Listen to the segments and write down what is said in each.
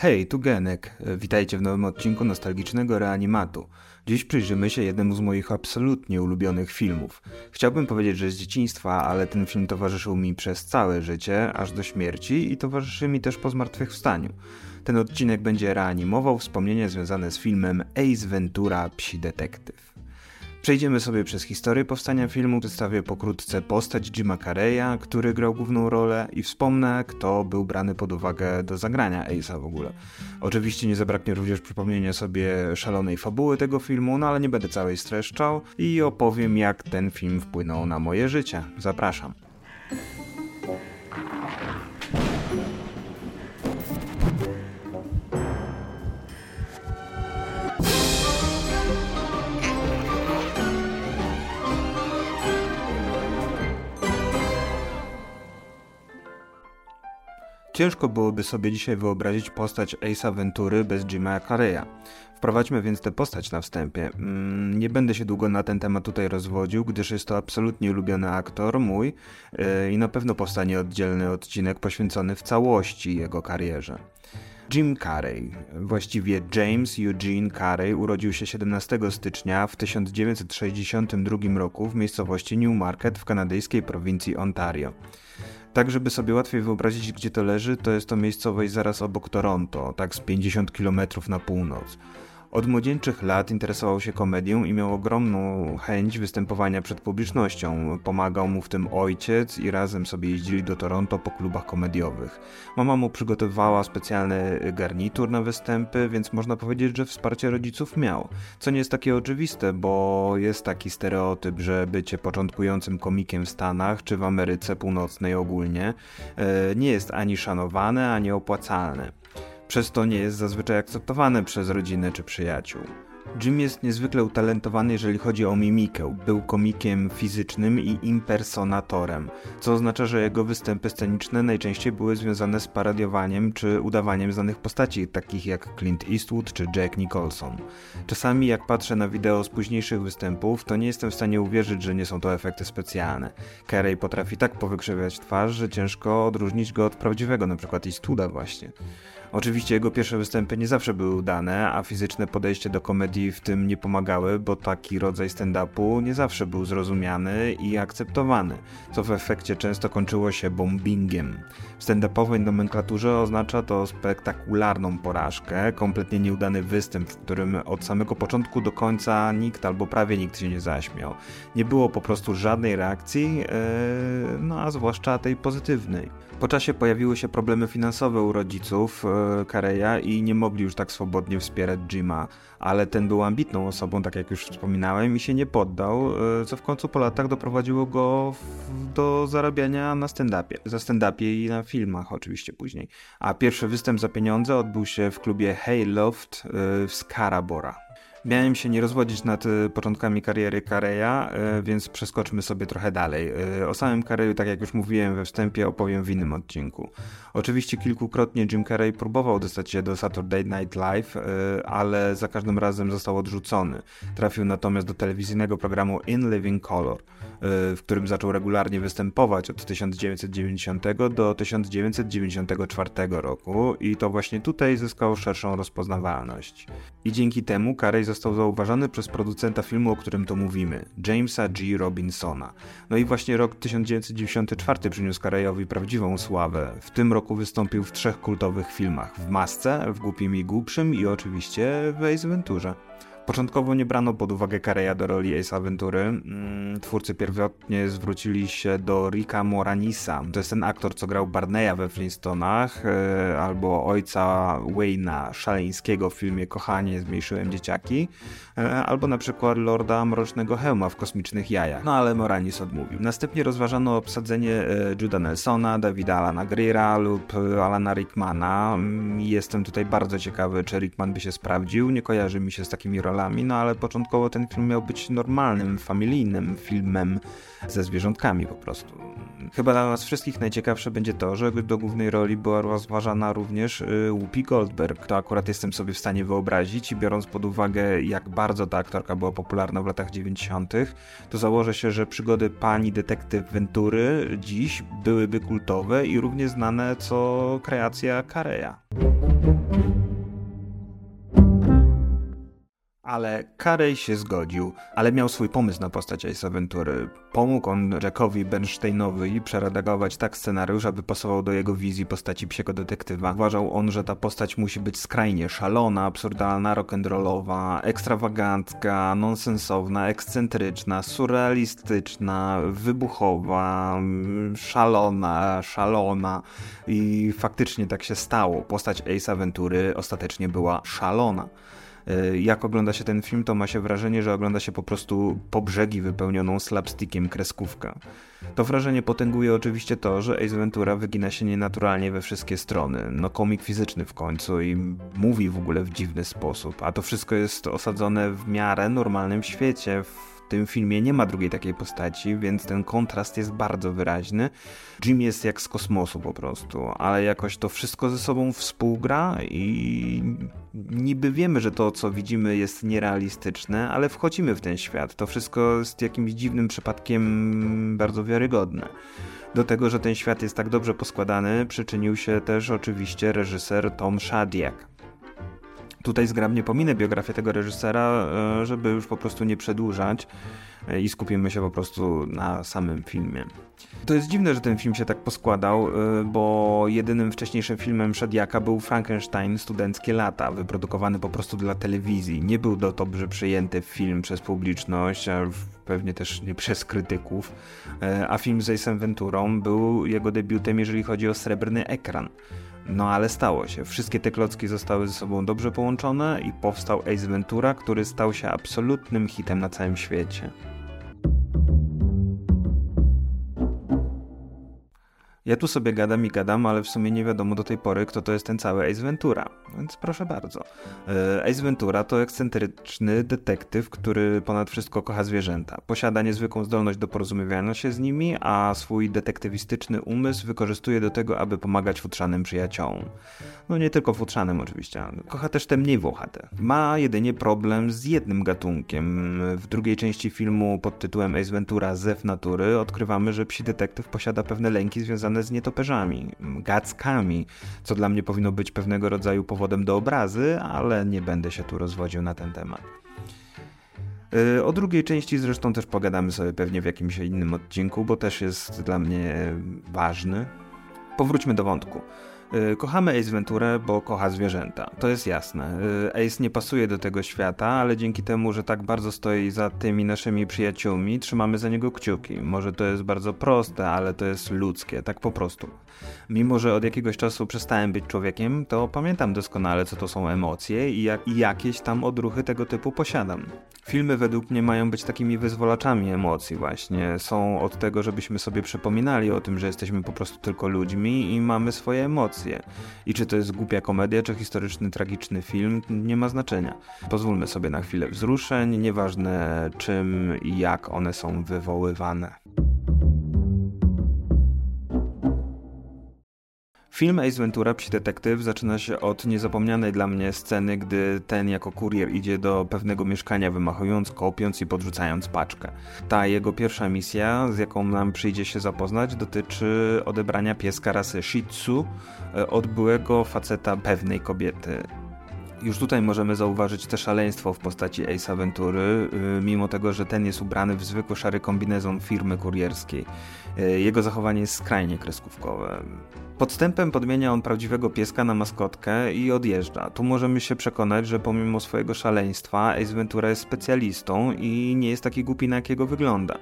Hej, tu Genek. Witajcie w nowym odcinku nostalgicznego reanimatu. Dziś przyjrzymy się jednemu z moich absolutnie ulubionych filmów. Chciałbym powiedzieć, że z dzieciństwa, ale ten film towarzyszył mi przez całe życie, aż do śmierci i towarzyszy mi też po zmartwychwstaniu. Ten odcinek będzie reanimował wspomnienia związane z filmem Ace Ventura Psi Detektyw. Przejdziemy sobie przez historię powstania filmu, przedstawię pokrótce postać Jima Carreya, który grał główną rolę i wspomnę, kto był brany pod uwagę do zagrania Ace'a w ogóle. Oczywiście nie zabraknie również przypomnienia sobie szalonej fabuły tego filmu, no ale nie będę całej streszczał i opowiem jak ten film wpłynął na moje życie. Zapraszam. Ciężko byłoby sobie dzisiaj wyobrazić postać Ace'a Ventury bez Jima Carreya. Wprowadźmy więc tę postać na wstępie. Mm, nie będę się długo na ten temat tutaj rozwodził, gdyż jest to absolutnie ulubiony aktor mój yy, i na pewno powstanie oddzielny odcinek poświęcony w całości jego karierze. Jim Carrey, właściwie James Eugene Carrey, urodził się 17 stycznia w 1962 roku w miejscowości Newmarket w kanadyjskiej prowincji Ontario. Tak, żeby sobie łatwiej wyobrazić, gdzie to leży, to jest to miejscowość zaraz obok Toronto, tak z 50 km na północ. Od młodzieńczych lat interesował się komedią i miał ogromną chęć występowania przed publicznością. Pomagał mu w tym ojciec i razem sobie jeździli do Toronto po klubach komediowych. Mama mu przygotowała specjalny garnitur na występy, więc można powiedzieć, że wsparcie rodziców miał. Co nie jest takie oczywiste, bo jest taki stereotyp, że bycie początkującym komikiem w Stanach czy w Ameryce Północnej ogólnie e, nie jest ani szanowane, ani opłacalne. Przez to nie jest zazwyczaj akceptowany przez rodzinę czy przyjaciół. Jim jest niezwykle utalentowany, jeżeli chodzi o mimikę. Był komikiem fizycznym i impersonatorem, co oznacza, że jego występy sceniczne najczęściej były związane z parodiowaniem czy udawaniem znanych postaci, takich jak Clint Eastwood czy Jack Nicholson. Czasami, jak patrzę na wideo z późniejszych występów, to nie jestem w stanie uwierzyć, że nie są to efekty specjalne. Carey potrafi tak powykrzywiać twarz, że ciężko odróżnić go od prawdziwego, np. Eastwooda właśnie. Oczywiście jego pierwsze występy nie zawsze były udane, a fizyczne podejście do komedii w tym nie pomagały, bo taki rodzaj stand-upu nie zawsze był zrozumiany i akceptowany, co w efekcie często kończyło się bombingiem. W stand-upowej nomenklaturze oznacza to spektakularną porażkę, kompletnie nieudany występ, w którym od samego początku do końca nikt albo prawie nikt się nie zaśmiał. Nie było po prostu żadnej reakcji, yy, no a zwłaszcza tej pozytywnej. Po czasie pojawiły się problemy finansowe u rodziców e, Kareya i nie mogli już tak swobodnie wspierać Jima, ale ten był ambitną osobą, tak jak już wspominałem, i się nie poddał, e, co w końcu po latach doprowadziło go do zarabiania na stand-upie. Za stand-upie i na filmach oczywiście później. A pierwszy występ za pieniądze odbył się w klubie Hayloft e, w Scarabora. Miałem się nie rozwodzić nad y, początkami kariery Kareya, y, więc przeskoczmy sobie trochę dalej. Y, o samym Kareyu, tak jak już mówiłem we wstępie, opowiem w innym odcinku. Oczywiście kilkukrotnie Jim Carrey próbował dostać się do Saturday Night Live, ale za każdym razem został odrzucony. Trafił natomiast do telewizyjnego programu In Living Color, w którym zaczął regularnie występować od 1990 do 1994 roku i to właśnie tutaj zyskał szerszą rozpoznawalność. I dzięki temu Carey został zauważony przez producenta filmu, o którym to mówimy, Jamesa G. Robinsona. No i właśnie rok 1994 przyniósł Karejowi prawdziwą sławę. W tym roku wystąpił w trzech kultowych filmach: w Masce, w Głupim i Głupszym i oczywiście w Ace Venturze. Początkowo nie brano pod uwagę Kareya do roli Ace Aventury. Mm, twórcy pierwotnie zwrócili się do Ricka Moranisa. To jest ten aktor, co grał Barneya we Flintstonach, e, albo ojca Wayna Szaleńskiego w filmie Kochanie, zmniejszyłem dzieciaki, e, albo na przykład Lorda Mrocznego Hełma w Kosmicznych Jajach. No ale Moranis odmówił. Następnie rozważano obsadzenie e, Juda Nelsona, Davida Alana Greera lub Alana Rickmana. Mm, jestem tutaj bardzo ciekawy, czy Rickman by się sprawdził. Nie kojarzy mi się z takimi rolami no ale początkowo ten film miał być normalnym, familijnym filmem ze zwierzątkami po prostu. Chyba dla nas wszystkich najciekawsze będzie to, że do głównej roli była rozważana również y, Whoopi Goldberg. To akurat jestem sobie w stanie wyobrazić i biorąc pod uwagę, jak bardzo ta aktorka była popularna w latach 90., to założę się, że przygody pani detektyw Ventury dziś byłyby kultowe i równie znane co kreacja Kareya. Ale Carey się zgodził, ale miał swój pomysł na postać Ace Ventury. Pomógł on Jackowi Bernsteinowi przeredagować tak scenariusz, aby pasował do jego wizji postaci psiego detektywa. Uważał on, że ta postać musi być skrajnie szalona, absurdalna, rock'n'rollowa, ekstrawagancka, nonsensowna, ekscentryczna, surrealistyczna, wybuchowa, szalona, szalona i faktycznie tak się stało. Postać Ace Ventury ostatecznie była szalona. E, jak ogląda się ten film, to ma się wrażenie, że ogląda się po prostu po brzegi wypełnioną slapstickiem kreskówkę. To wrażenie potęguje oczywiście to, że Ace Ventura wygina się nienaturalnie we wszystkie strony. No komik fizyczny w końcu i mówi w ogóle w dziwny sposób, a to wszystko jest osadzone w miarę normalnym świecie, w tym filmie nie ma drugiej takiej postaci, więc ten kontrast jest bardzo wyraźny. Jim jest jak z kosmosu po prostu, ale jakoś to wszystko ze sobą współgra i niby wiemy, że to co widzimy jest nierealistyczne, ale wchodzimy w ten świat. To wszystko jest jakimś dziwnym przypadkiem bardzo wiarygodne. Do tego, że ten świat jest tak dobrze poskładany, przyczynił się też oczywiście reżyser Tom Shadyac. Tutaj zgrabnie pominę biografię tego reżysera, e, żeby już po prostu nie przedłużać e, i skupimy się po prostu na samym filmie. To jest dziwne, że ten film się tak poskładał, e, bo jedynym wcześniejszym filmem Szadiaka był Frankenstein Studenckie Lata, wyprodukowany po prostu dla telewizji. Nie był do dobrze przyjęty film przez publiczność, a pewnie też nie przez krytyków, a film z Ace'em Venturą był jego debiutem, jeżeli chodzi o srebrny ekran. No ale stało się. Wszystkie te klocki zostały ze sobą dobrze połączone i powstał Ace Ventura, który stał się absolutnym hitem na całym świecie. Ja tu sobie gadam i gadam, ale w sumie nie wiadomo do tej pory, kto to jest ten cały Ace Ventura, więc proszę bardzo. E, Ace Ventura to ekscentryczny detektyw, który ponad wszystko kocha zwierzęta. Posiada niezwykłą zdolność do porozumiewania się z nimi, a swój detektywistyczny umysł wykorzystuje do tego, aby pomagać futrzanym przyjaciołom. No nie tylko futrzanym oczywiście, kocha też te mniej włochate. Ma jedynie problem z jednym gatunkiem. W drugiej części filmu pod tytułem Ace Ventura Zew Natury odkrywamy, że psi detektyw posiada pewne lęki związane związane z nietoperzami, gackami, co dla mnie powinno być pewnego rodzaju powodem do obrazy, ale nie będę się tu rozwodził na ten temat. Y, o drugiej części zresztą też pogadamy sobie pewnie w jakimś innym odcinku, bo też jest dla mnie ważny. Powróćmy do wątku. Y, kochamy Ace Venturę, bo kocha zwierzęta. To jest jasne. Y, Ace nie pasuje do tego świata, ale dzięki temu, że tak bardzo stoi za tymi naszymi przyjaciółmi, trzymamy za niego kciuki. Może to jest bardzo proste, ale to jest ludzkie, tak po prostu. Mimo, że od jakiegoś czasu przestałem być człowiekiem, to pamiętam doskonale, co to są emocje i, jak, i jakieś tam odruchy tego typu posiadam. Filmy według mnie mają być takimi wyzwolaczami emocji właśnie. Są od tego, żebyśmy sobie przypominali o tym, że jesteśmy po prostu tylko ludźmi i mamy swoje emocje. I czy to jest głupia komedia, czy historyczny, tragiczny film, nie ma znaczenia. Pozwólmy sobie na chwilę wzruszeń, nieważne czym i jak one są wywoływane. Film Ace Ventura Psi Detektyw zaczyna się od niezapomnianej dla mnie sceny, gdy ten jako kurier idzie do pewnego mieszkania wymachując, kopiąc i podrzucając paczkę. Ta jego pierwsza misja, z jaką nam przyjdzie się zapoznać, dotyczy odebrania pieska rasy Shih Tzu e, od byłego faceta pewnej kobiety. Już tutaj możemy zauważyć te szaleństwo w postaci Ace Ventury, y, mimo tego, że ten jest ubrany w zwykły szary kombinezon firmy kurierskiej. Y, jego zachowanie jest skrajnie kreskówkowe. Podstępem podmienia on prawdziwego pieska na maskotkę i odjeżdża. Tu możemy się przekonać, że pomimo swojego szaleństwa Ace Ventura jest specjalistą i nie jest taki głupi na jakiego wygląda.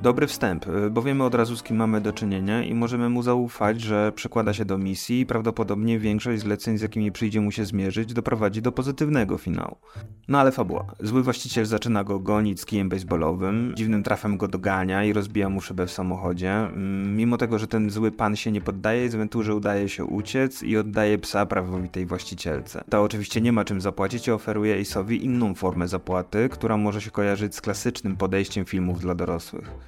Dobry wstęp, y, bo wiemy od razu z kim mamy do czynienia i możemy mu zaufać, że przykłada się do misji i prawdopodobnie większość zleceń, z jakimi przyjdzie mu się zmierzyć, doprowadzi do pozytywnego finału. No ale fabuła. Zły właściciel zaczyna go gonić z kijem baseballowym, dziwnym trafem go dogania i rozbija mu szybę w samochodzie. Mm, mimo tego, że ten zły pan się nie poddaje, z Venturze udaje się uciec i oddaje psa prawowitej właścicielce. Ta oczywiście nie ma czym zapłacić i oferuje Ace'owi inną formę zapłaty, która może się kojarzyć z klasycznym podejściem filmów dla dorosłych.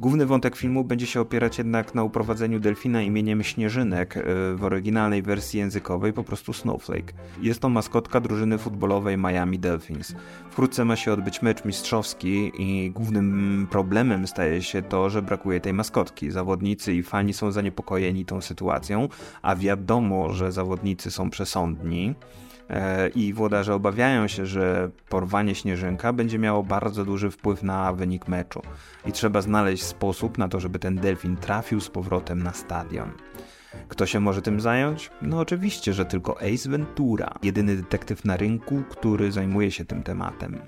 Główny wątek filmu będzie się opierać jednak na uprowadzeniu delfina imieniem Śnieżynek e, w oryginalnej wersji językowej po prostu Snowflake. Jest to maskotka drużyny futbolowej Miami Dolphins. Wkrótce ma się odbyć mecz mistrzowski i głównym problemem staje się to, że brakuje tej maskotki. Zawodnicy i fani są zaniepokojeni tą sytuacją, a wiadomo, że zawodnicy są przesądni I włodarze obawiają się, że porwanie Śnieżynka będzie miało bardzo duży wpływ na wynik meczu. I trzeba znaleźć sposób na to, żeby ten delfin trafił z powrotem na stadion. Kto się może tym zająć? No oczywiście, że tylko Ace Ventura, jedyny detektyw na rynku, który zajmuje się tym tematem.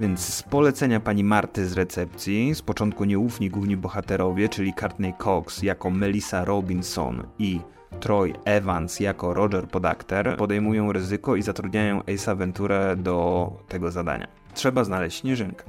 Więc z polecenia pani Marty z recepcji, z początku nieufni główni bohaterowie, czyli Courtney Cox jako Melissa Robinson i Troy Evans jako Roger Podacter podejmują ryzyko i zatrudniają Ace'a Venturę do tego zadania. Trzeba znaleźć Śnieżynkę.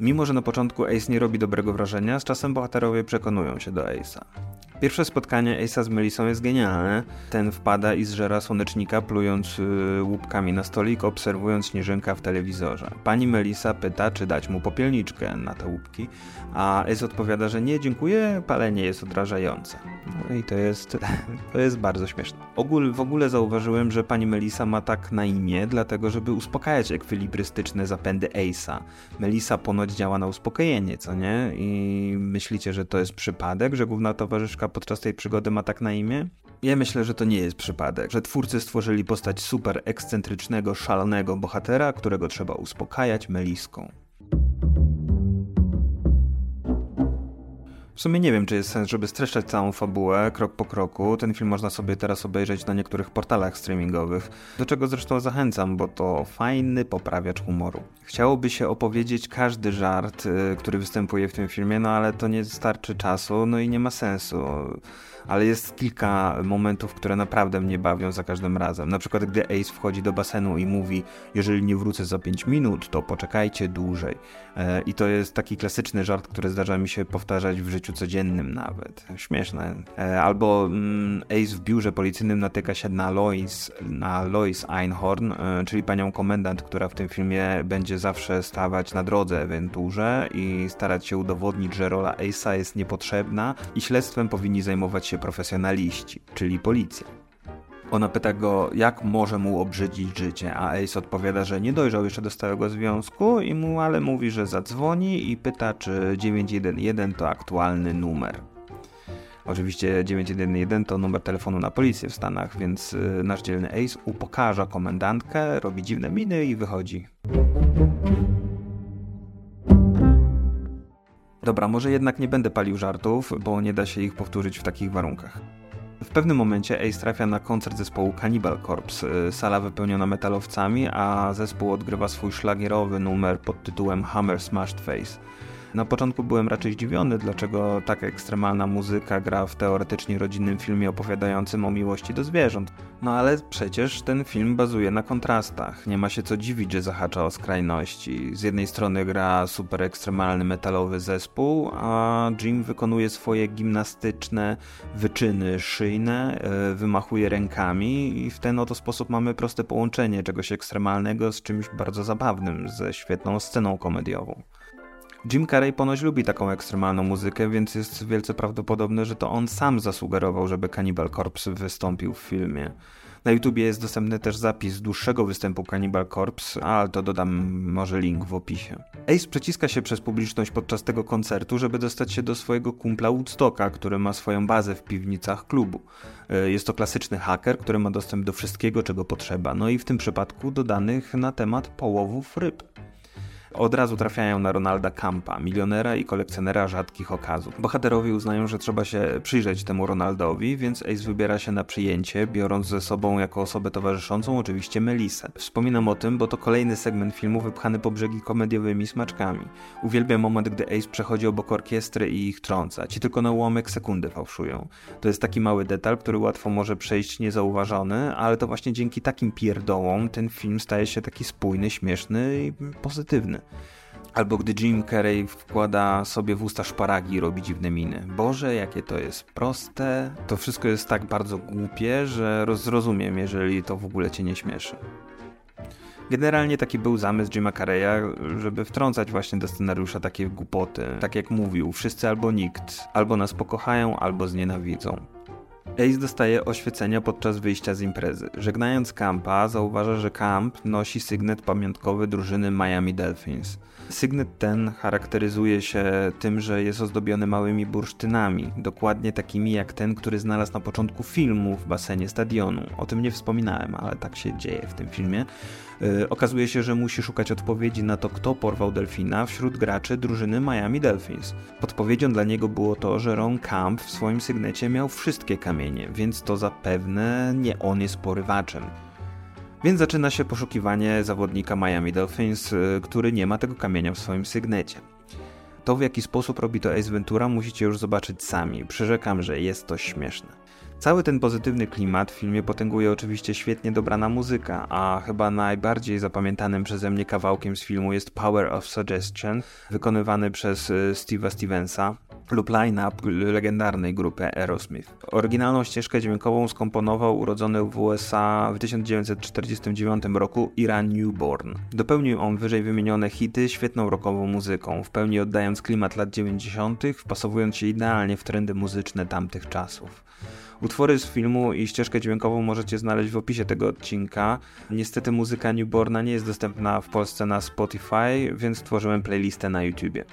Mimo, że na początku Ace nie robi dobrego wrażenia, z czasem bohaterowie przekonują się do Ace'a. Pierwsze spotkanie Ace'a z Melisą jest genialne. Ten wpada i zżera słonecznika, plując yy, łupkami na stolik, obserwując śnieżynka w telewizorze. Pani Melisa pyta, czy dać mu popielniczkę na te łupki, a Ace odpowiada, że nie, dziękuję, palenie jest odrażające. No i to jest, to jest bardzo śmieszne. Ogól, w ogóle zauważyłem, że pani Melisa ma tak na imię, dlatego żeby uspokajać ekwilibrystyczne zapędy Ace'a. Melisa ponoć działa na uspokojenie, co nie? I myślicie, że to jest przypadek, że główna towarzyszka podczas tej przygody ma tak na imię? Ja myślę, że to nie jest przypadek, że twórcy stworzyli postać super ekscentrycznego, szalonego bohatera, którego trzeba uspokajać meliską. W sumie nie wiem, czy jest sens, żeby streszczać całą fabułę krok po kroku. Ten film można sobie teraz obejrzeć na niektórych portalach streamingowych, do czego zresztą zachęcam, bo to fajny poprawiacz humoru. Chciałoby się opowiedzieć każdy żart, y, który występuje w tym filmie, no ale to nie starczy czasu, no i nie ma sensu ale jest kilka momentów, które naprawdę mnie bawią za każdym razem. Na przykład, gdy Ace wchodzi do basenu i mówi: Jeżeli nie wrócę za 5 minut, to poczekajcie dłużej. E, I to jest taki klasyczny żart, który zdarza mi się powtarzać w życiu codziennym nawet. Śmieszne. E, albo mm, Ace w biurze policyjnym natyka się na Lois, na Lois Einhorn, e, czyli panią komendant, która w tym filmie będzie zawsze stawać na drodze ewenturze i starać się udowodnić, że rola Ace'a jest niepotrzebna i śledztwem powinni zajmować się się profesjonaliści, czyli policja. Ona pyta go, jak może mu obrzydzić życie, a Ace odpowiada, że nie dojrzał jeszcze do stałego związku i mu ale mówi, że zadzwoni i pyta, czy 911 to aktualny numer. Oczywiście 911 to numer telefonu na policję w Stanach, więc y, nasz dzielny Ace upokarza komendantkę, robi dziwne miny i wychodzi. Dobra, może jednak nie będę palił żartów, bo nie da się ich powtórzyć w takich warunkach. W pewnym momencie Ace trafia na koncert zespołu Cannibal Corpse, y, sala wypełniona metalowcami, a zespół odgrywa swój szlagierowy numer pod tytułem Hammer Smashed Face. Na początku byłem raczej zdziwiony, dlaczego tak ekstremalna muzyka gra w teoretycznie rodzinnym filmie opowiadającym o miłości do zwierząt. No ale przecież ten film bazuje na kontrastach. Nie ma się co dziwić, że zahacza o skrajności. Z jednej strony gra super ekstremalny metalowy zespół, a Jim wykonuje swoje gimnastyczne wyczyny szyjne, e, wymachuje rękami i w ten oto sposób mamy proste połączenie czegoś ekstremalnego z czymś bardzo zabawnym, ze świetną sceną komediową. Jim Carrey ponoć lubi taką ekstremalną muzykę, więc jest wielce prawdopodobne, że to on sam zasugerował, żeby Cannibal Corpse wystąpił w filmie. Na YouTubie jest dostępny też zapis dłuższego występu Cannibal Corpse, ale to dodam może link w opisie. Ace przeciska się przez publiczność podczas tego koncertu, żeby dostać się do swojego kumpla Woodstocka, który ma swoją bazę w piwnicach klubu. E, jest to klasyczny haker, który ma dostęp do wszystkiego, czego potrzeba, no i w tym przypadku do danych na temat połowów ryb od razu trafiają na Ronalda Campa, milionera i kolekcjonera rzadkich okazów. Bohaterowie uznają, że trzeba się przyjrzeć temu Ronaldowi, więc Ace wybiera się na przyjęcie, biorąc ze sobą jako osobę towarzyszącą oczywiście Melisę. Wspominam o tym, bo to kolejny segment filmu wypchany po brzegi komediowymi smaczkami. Uwielbiam moment, gdy Ace przechodzi obok orkiestry i ich trąca. Ci tylko na ułamek sekundy fałszują. To jest taki mały detal, który łatwo może przejść niezauważony, ale to właśnie dzięki takim pierdołom ten film staje się taki spójny, śmieszny i pozytywny. Albo gdy Jim Carrey wkłada sobie w usta szparagi i robi dziwne miny. Boże, jakie to jest proste. To wszystko jest tak bardzo głupie, że zrozumiem, jeżeli to w ogóle cię nie śmieszy. Generalnie taki był zamysł Jima Carreya, żeby wtrącać właśnie do scenariusza takie głupoty. Tak jak mówił, wszyscy albo nikt, albo nas pokochają, albo znienawidzą. Ace dostaje oświecenia podczas wyjścia z imprezy. Żegnając Campa, zauważa, że Camp nosi sygnet pamiątkowy drużyny Miami Dolphins. Sygnet ten charakteryzuje się tym, że jest ozdobiony małymi bursztynami, dokładnie takimi jak ten, który znalazł na początku filmu w basenie stadionu. O tym nie wspominałem, ale tak się dzieje w tym filmie. Yy, okazuje się, że musi szukać odpowiedzi na to, kto porwał delfina wśród graczy drużyny Miami Dolphins. Podpowiedzią dla niego było to, że Ron Camp w swoim sygnecie miał wszystkie kamienie, więc to zapewne nie on jest porywaczem. Więc zaczyna się poszukiwanie zawodnika Miami Dolphins, y, który nie ma tego kamienia w swoim sygnecie. To w jaki sposób robi to Ace Ventura musicie już zobaczyć sami. Przyrzekam, że jest to śmieszne. Cały ten pozytywny klimat w filmie potęguje oczywiście świetnie dobrana muzyka, a chyba najbardziej zapamiętanym przeze mnie kawałkiem z filmu jest Power of Suggestion, wykonywany przez y, Steve'a Stevensa lub line-up legendarnej grupy Aerosmith. Oryginalną ścieżkę dźwiękową skomponował urodzony w USA w 1949 roku Iran Newborn. Dopełnił on wyżej wymienione hity świetną rockową muzyką, w pełni oddając klimat lat 90., wpasowując się idealnie w trendy muzyczne tamtych czasów. Utwory z filmu i ścieżkę dźwiękową możecie znaleźć w opisie tego odcinka. Niestety muzyka Newborna nie jest dostępna w Polsce na Spotify, więc stworzyłem playlistę na YouTubie.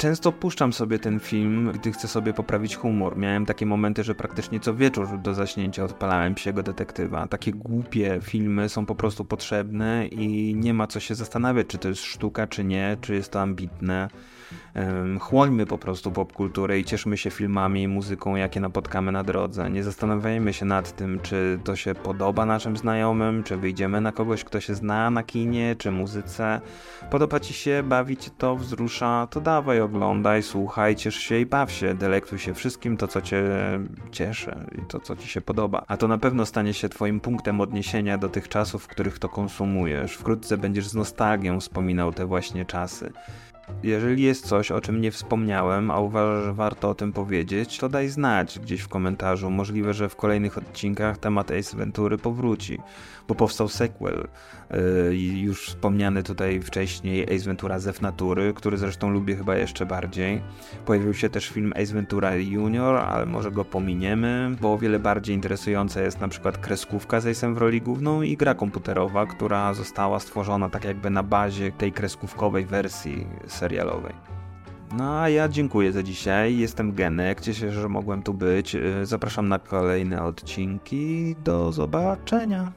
Często puszczam sobie ten film, gdy chcę sobie poprawić humor. Miałem takie momenty, że praktycznie co wieczór do zaśnięcia odpalałem psiego detektywa. Takie głupie filmy są po prostu potrzebne i nie ma co się zastanawiać, czy to jest sztuka, czy nie, czy jest to ambitne. Chłońmy po prostu popkulturę i cieszmy się filmami i muzyką, jakie napotkamy na drodze. Nie zastanawiajmy się nad tym, czy to się podoba naszym znajomym, czy wyjdziemy na kogoś, kto się zna na kinie, czy muzyce. Podoba ci się, bawi cię to, wzrusza, to dawaj, oglądaj, słuchaj, ciesz się i baw się, delektuj się wszystkim to, co cię cieszy i to, co ci się podoba. A to na pewno stanie się twoim punktem odniesienia do tych czasów, w których to konsumujesz. Wkrótce będziesz z nostalgią wspominał te właśnie czasy. Jeżeli jest coś, o czym nie wspomniałem, a uważasz, że warto o tym powiedzieć, to daj znać gdzieś w komentarzu. Możliwe, że w kolejnych odcinkach temat Ace Ventury powróci, bo powstał sequel, yy, już wspomniany tutaj wcześniej Ace Ventura Zew Natury, który zresztą lubię chyba jeszcze bardziej. Pojawił się też film Ace Ventura Junior, ale może go pominiemy, bo o wiele bardziej interesująca jest na przykład kreskówka z Ace'em w roli główną i gra komputerowa, która została stworzona tak jakby na bazie tej kreskówkowej wersji serialowej. No a ja dziękuję za dzisiaj. Jestem Genek. Cieszę się, że mogłem tu być. Zapraszam na kolejne odcinki. Do zobaczenia.